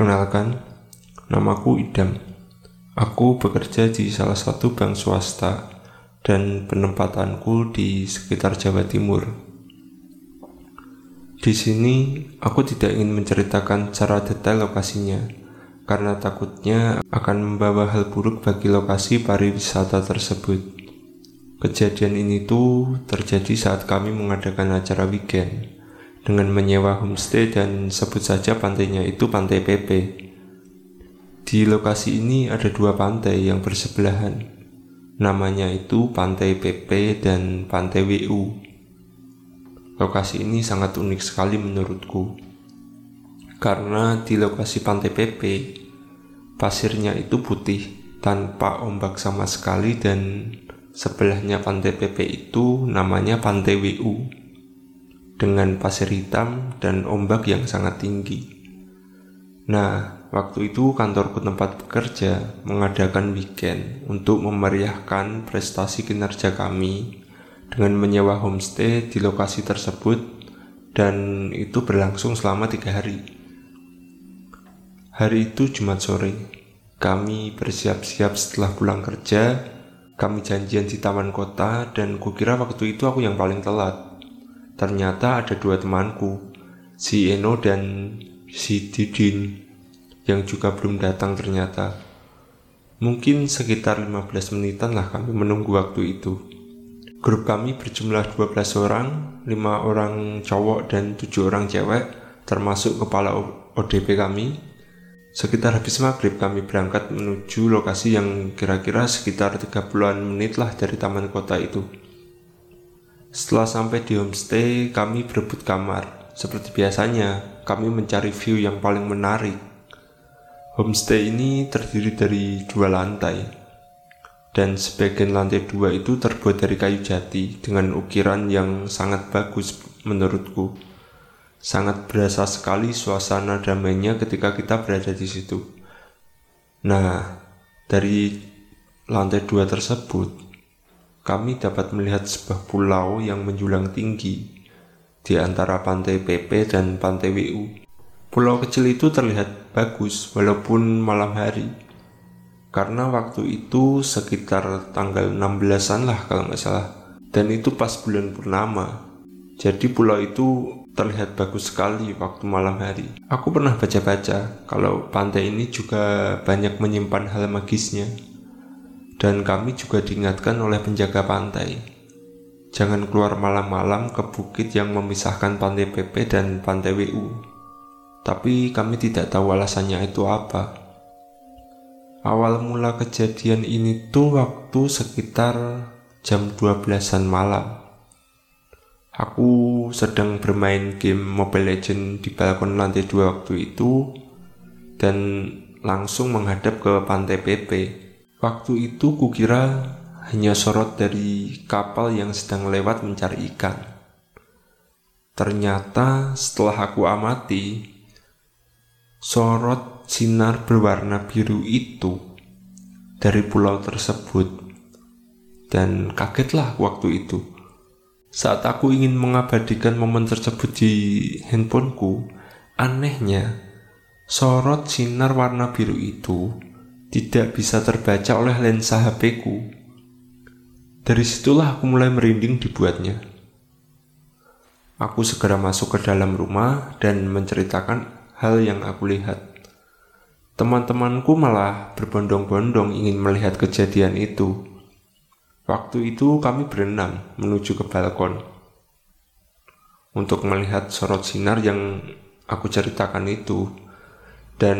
Perkenalkan, namaku Idam. Aku bekerja di salah satu bank swasta dan penempatanku di sekitar Jawa Timur. Di sini, aku tidak ingin menceritakan secara detail lokasinya, karena takutnya akan membawa hal buruk bagi lokasi pariwisata tersebut. Kejadian ini tuh terjadi saat kami mengadakan acara weekend dengan menyewa homestay dan sebut saja pantainya itu Pantai PP. Di lokasi ini ada dua pantai yang bersebelahan. Namanya itu Pantai PP dan Pantai WU. Lokasi ini sangat unik sekali menurutku. Karena di lokasi Pantai PP, pasirnya itu putih tanpa ombak sama sekali dan sebelahnya Pantai PP itu namanya Pantai WU dengan pasir hitam dan ombak yang sangat tinggi. Nah, waktu itu kantorku tempat bekerja mengadakan weekend untuk memeriahkan prestasi kinerja kami dengan menyewa homestay di lokasi tersebut dan itu berlangsung selama tiga hari. Hari itu Jumat sore, kami bersiap-siap setelah pulang kerja, kami janjian di taman kota dan kukira waktu itu aku yang paling telat. Ternyata ada dua temanku, si Eno dan si Didin, yang juga belum datang ternyata. Mungkin sekitar 15 menitan lah kami menunggu waktu itu. Grup kami berjumlah 12 orang, 5 orang cowok dan 7 orang cewek, termasuk kepala ODP kami. Sekitar habis maghrib kami berangkat menuju lokasi yang kira-kira sekitar 30-an menit lah dari taman kota itu. Setelah sampai di homestay, kami berebut kamar. Seperti biasanya, kami mencari view yang paling menarik. Homestay ini terdiri dari dua lantai, dan sebagian lantai dua itu terbuat dari kayu jati dengan ukiran yang sangat bagus menurutku. Sangat berasa sekali suasana damainya ketika kita berada di situ. Nah, dari lantai dua tersebut, kami dapat melihat sebuah pulau yang menjulang tinggi di antara pantai PP dan pantai WU. Pulau kecil itu terlihat bagus walaupun malam hari. Karena waktu itu sekitar tanggal 16-an lah kalau nggak salah. Dan itu pas bulan purnama. Jadi pulau itu terlihat bagus sekali waktu malam hari. Aku pernah baca-baca kalau pantai ini juga banyak menyimpan hal magisnya dan kami juga diingatkan oleh penjaga pantai. Jangan keluar malam-malam ke bukit yang memisahkan pantai PP dan pantai WU. Tapi kami tidak tahu alasannya itu apa. Awal mula kejadian ini tuh waktu sekitar jam 12-an malam. Aku sedang bermain game Mobile Legends di balkon lantai 2 waktu itu dan langsung menghadap ke pantai PP Waktu itu kukira hanya sorot dari kapal yang sedang lewat mencari ikan. Ternyata setelah aku amati, sorot sinar berwarna biru itu dari pulau tersebut. Dan kagetlah waktu itu. Saat aku ingin mengabadikan momen tersebut di handphoneku, anehnya sorot sinar warna biru itu tidak bisa terbaca oleh lensa HP ku. Dari situlah aku mulai merinding dibuatnya. Aku segera masuk ke dalam rumah dan menceritakan hal yang aku lihat. Teman-temanku malah berbondong-bondong ingin melihat kejadian itu. Waktu itu kami berenam menuju ke balkon untuk melihat sorot sinar yang aku ceritakan itu. Dan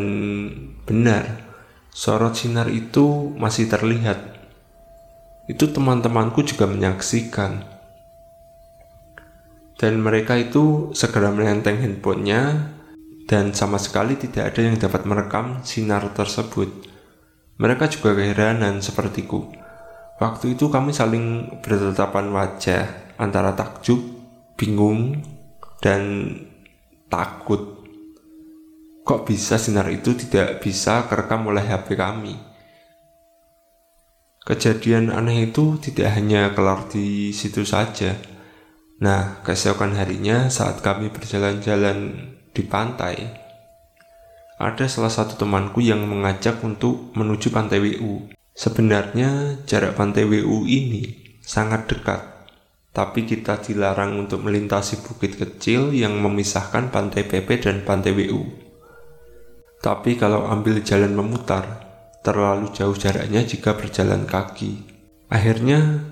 benar, sorot sinar itu masih terlihat. Itu teman-temanku juga menyaksikan. Dan mereka itu segera menenteng handphonenya dan sama sekali tidak ada yang dapat merekam sinar tersebut. Mereka juga keheranan sepertiku. Waktu itu kami saling bertetapan wajah antara takjub, bingung, dan takut kok bisa sinar itu tidak bisa kerekam oleh HP kami. Kejadian aneh itu tidak hanya kelar di situ saja. Nah, keesokan harinya saat kami berjalan-jalan di pantai, ada salah satu temanku yang mengajak untuk menuju pantai WU. Sebenarnya jarak pantai WU ini sangat dekat, tapi kita dilarang untuk melintasi bukit kecil yang memisahkan pantai PP dan pantai WU. Tapi kalau ambil jalan memutar, terlalu jauh jaraknya jika berjalan kaki. Akhirnya,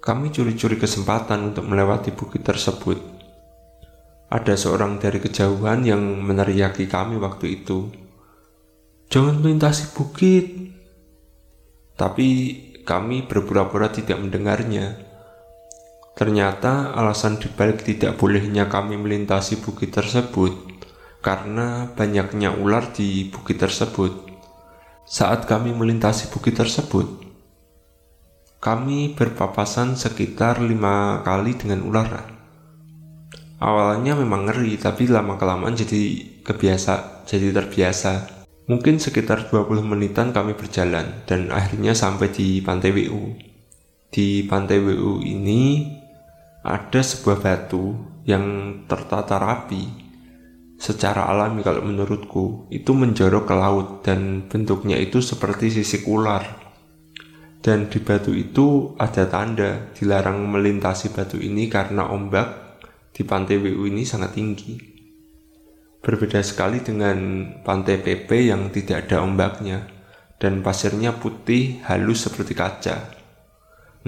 kami curi-curi kesempatan untuk melewati bukit tersebut. Ada seorang dari kejauhan yang meneriaki kami waktu itu. Jangan melintasi bukit. Tapi kami berpura-pura tidak mendengarnya. Ternyata alasan dibalik tidak bolehnya kami melintasi bukit tersebut karena banyaknya ular di bukit tersebut. Saat kami melintasi bukit tersebut, kami berpapasan sekitar lima kali dengan ular. Awalnya memang ngeri, tapi lama-kelamaan jadi kebiasa, jadi terbiasa. Mungkin sekitar 20 menitan kami berjalan dan akhirnya sampai di pantai WU. Di pantai WU ini ada sebuah batu yang tertata rapi. Secara alami kalau menurutku itu menjorok ke laut dan bentuknya itu seperti sisik ular. Dan di batu itu ada tanda dilarang melintasi batu ini karena ombak di pantai WU ini sangat tinggi. Berbeda sekali dengan pantai PP yang tidak ada ombaknya dan pasirnya putih halus seperti kaca.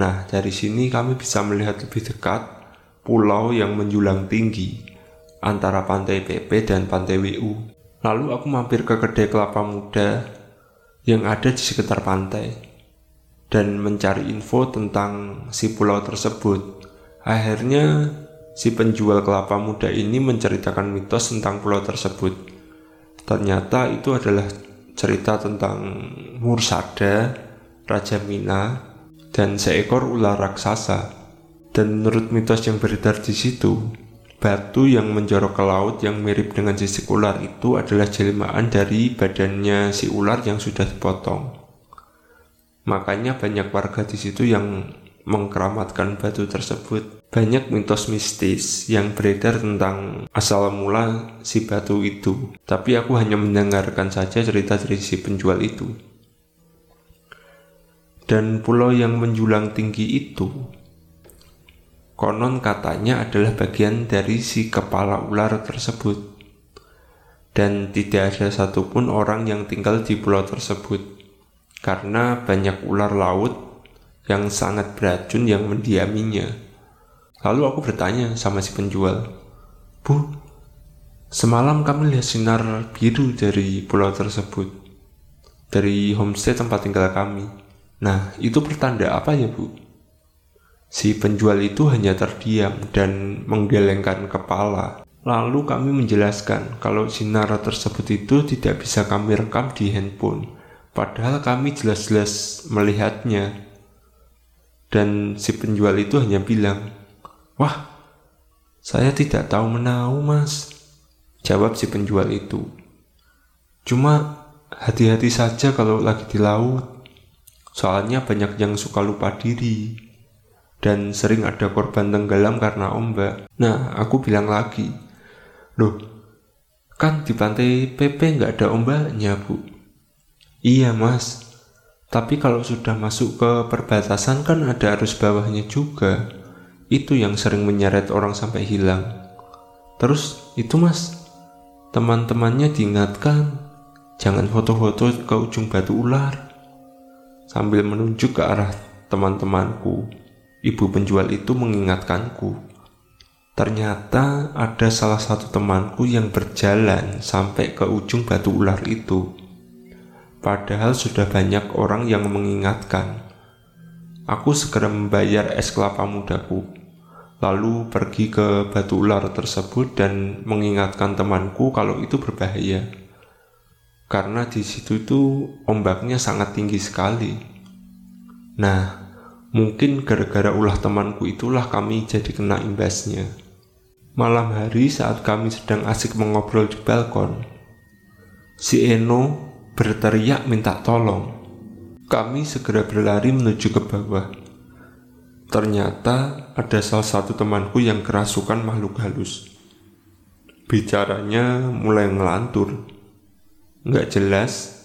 Nah, dari sini kami bisa melihat lebih dekat pulau yang menjulang tinggi antara pantai PP dan pantai WU. Lalu aku mampir ke kedai kelapa muda yang ada di sekitar pantai dan mencari info tentang si pulau tersebut. Akhirnya Si penjual kelapa muda ini menceritakan mitos tentang pulau tersebut. Ternyata itu adalah cerita tentang Mursada, Raja Mina, dan seekor ular raksasa. Dan menurut mitos yang beredar di situ, batu yang menjorok ke laut yang mirip dengan sisik ular itu adalah jelmaan dari badannya si ular yang sudah dipotong. Makanya banyak warga di situ yang mengkeramatkan batu tersebut. Banyak mitos mistis yang beredar tentang asal mula si batu itu, tapi aku hanya mendengarkan saja cerita dari si penjual itu. Dan pulau yang menjulang tinggi itu, konon katanya adalah bagian dari si kepala ular tersebut. Dan tidak ada satupun orang yang tinggal di pulau tersebut, karena banyak ular laut yang sangat beracun yang mendiaminya. Lalu aku bertanya sama si penjual, Bu, semalam kami lihat sinar biru dari pulau tersebut, dari homestay tempat tinggal kami. Nah, itu pertanda apa ya, Bu? Si penjual itu hanya terdiam dan menggelengkan kepala. Lalu kami menjelaskan kalau sinar tersebut itu tidak bisa kami rekam di handphone, padahal kami jelas-jelas melihatnya. Dan si penjual itu hanya bilang, Wah, saya tidak tahu menahu mas. Jawab si penjual itu. Cuma hati-hati saja kalau lagi di laut. Soalnya banyak yang suka lupa diri. Dan sering ada korban tenggelam karena ombak. Nah, aku bilang lagi. Loh, kan di pantai PP nggak ada ombaknya, Bu. Iya, Mas. Tapi kalau sudah masuk ke perbatasan kan ada arus bawahnya juga. Itu yang sering menyeret orang sampai hilang. Terus itu mas, teman-temannya diingatkan jangan foto-foto ke ujung batu ular. Sambil menunjuk ke arah teman-temanku, ibu penjual itu mengingatkanku. Ternyata ada salah satu temanku yang berjalan sampai ke ujung batu ular itu Padahal sudah banyak orang yang mengingatkan. Aku segera membayar es kelapa mudaku, lalu pergi ke batu ular tersebut dan mengingatkan temanku kalau itu berbahaya. Karena di situ itu ombaknya sangat tinggi sekali. Nah, mungkin gara-gara ulah temanku itulah kami jadi kena imbasnya. Malam hari saat kami sedang asik mengobrol di balkon, si Eno berteriak minta tolong. Kami segera berlari menuju ke bawah. Ternyata ada salah satu temanku yang kerasukan makhluk halus. Bicaranya mulai ngelantur. nggak jelas,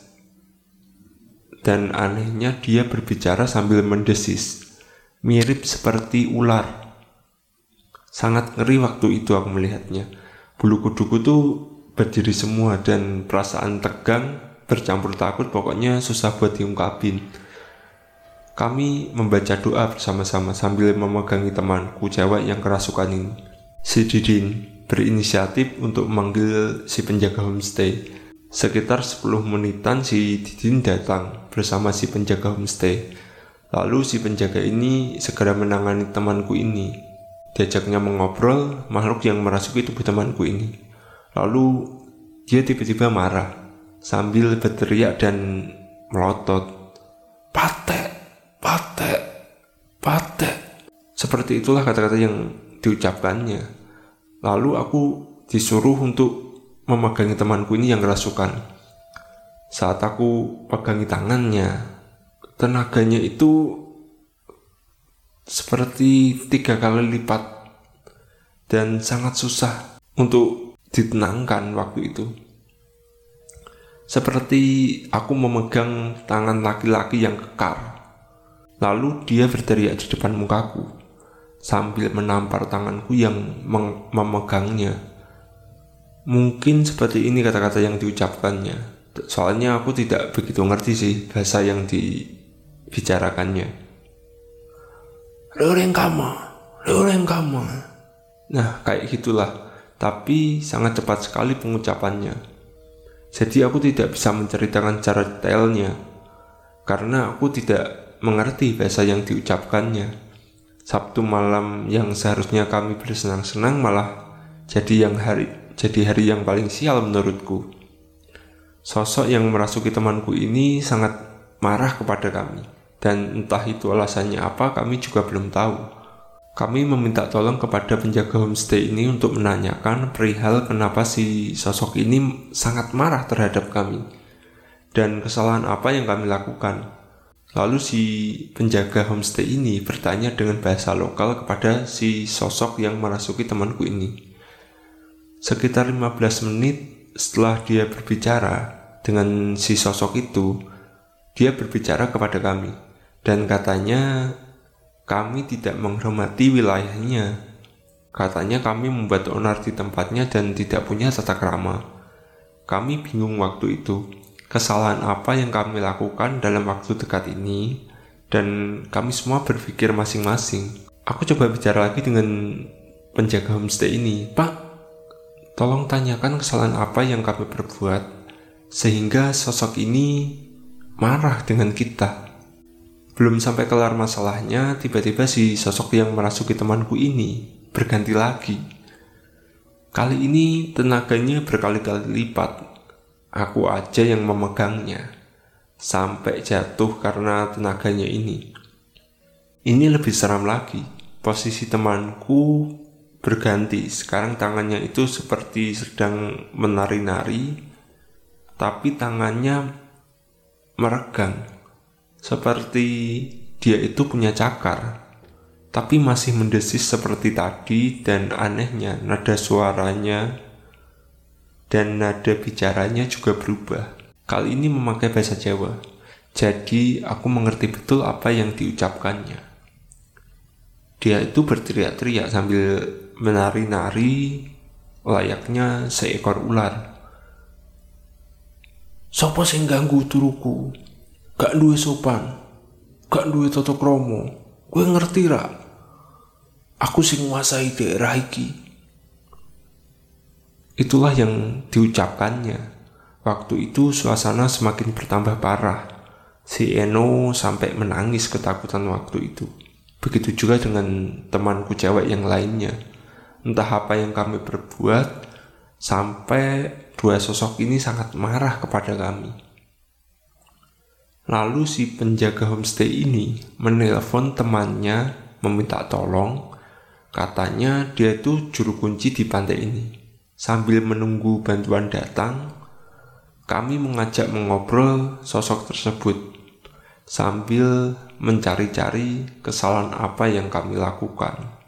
dan anehnya dia berbicara sambil mendesis, mirip seperti ular. Sangat ngeri waktu itu aku melihatnya. Bulu kuduku tuh berdiri semua dan perasaan tegang bercampur takut pokoknya susah buat diungkapin. Kami membaca doa bersama-sama sambil memegangi temanku cewek yang kerasukan ini. Si Didin berinisiatif untuk memanggil si penjaga homestay. Sekitar 10 menitan si Didin datang bersama si penjaga homestay. Lalu si penjaga ini segera menangani temanku ini. Diajaknya mengobrol makhluk yang merasuki tubuh temanku ini. Lalu dia tiba-tiba marah sambil berteriak dan melotot. Patek, patek, patek. Seperti itulah kata-kata yang diucapkannya. Lalu aku disuruh untuk memegangi temanku ini yang kerasukan. Saat aku pegangi tangannya, tenaganya itu seperti tiga kali lipat dan sangat susah untuk ditenangkan waktu itu. Seperti aku memegang tangan laki-laki yang kekar. Lalu dia berteriak di depan mukaku sambil menampar tanganku yang memegangnya. Mungkin seperti ini kata-kata yang diucapkannya. Soalnya aku tidak begitu ngerti sih bahasa yang dibicarakannya. Loreng kamu, loreng kamu. Nah, kayak gitulah. Tapi sangat cepat sekali pengucapannya. Jadi aku tidak bisa menceritakan cara detailnya karena aku tidak mengerti bahasa yang diucapkannya. Sabtu malam yang seharusnya kami bersenang-senang malah jadi yang hari jadi hari yang paling sial menurutku. Sosok yang merasuki temanku ini sangat marah kepada kami dan entah itu alasannya apa kami juga belum tahu. Kami meminta tolong kepada penjaga homestay ini untuk menanyakan perihal kenapa si sosok ini sangat marah terhadap kami dan kesalahan apa yang kami lakukan. Lalu si penjaga homestay ini bertanya dengan bahasa lokal kepada si sosok yang merasuki temanku ini. Sekitar 15 menit setelah dia berbicara dengan si sosok itu, dia berbicara kepada kami dan katanya kami tidak menghormati wilayahnya. Katanya kami membuat onar di tempatnya dan tidak punya tata krama. Kami bingung waktu itu kesalahan apa yang kami lakukan dalam waktu dekat ini dan kami semua berpikir masing-masing. Aku coba bicara lagi dengan penjaga homestay ini. Pak, tolong tanyakan kesalahan apa yang kami perbuat sehingga sosok ini marah dengan kita. Belum sampai kelar masalahnya, tiba-tiba si sosok yang merasuki temanku ini berganti lagi. Kali ini tenaganya berkali-kali lipat aku aja yang memegangnya sampai jatuh karena tenaganya ini. Ini lebih seram lagi. Posisi temanku berganti. Sekarang tangannya itu seperti sedang menari-nari, tapi tangannya meregang. Seperti dia itu punya cakar, tapi masih mendesis seperti tadi dan anehnya nada suaranya dan nada bicaranya juga berubah. Kali ini memakai bahasa Jawa, jadi aku mengerti betul apa yang diucapkannya. Dia itu berteriak-teriak sambil menari-nari layaknya seekor ular. Sopo sing ganggu turuku? Gak duwe sopan, gak duwe toto kromo. Gue ngerti rak. Aku sing nguasai daerah iki. Itulah yang diucapkannya. Waktu itu suasana semakin bertambah parah. Si Eno sampai menangis ketakutan waktu itu. Begitu juga dengan temanku cewek yang lainnya. Entah apa yang kami perbuat, sampai dua sosok ini sangat marah kepada kami. Lalu si penjaga homestay ini menelpon temannya meminta tolong. Katanya dia itu juru kunci di pantai ini. Sambil menunggu bantuan datang, kami mengajak mengobrol sosok tersebut sambil mencari-cari kesalahan apa yang kami lakukan.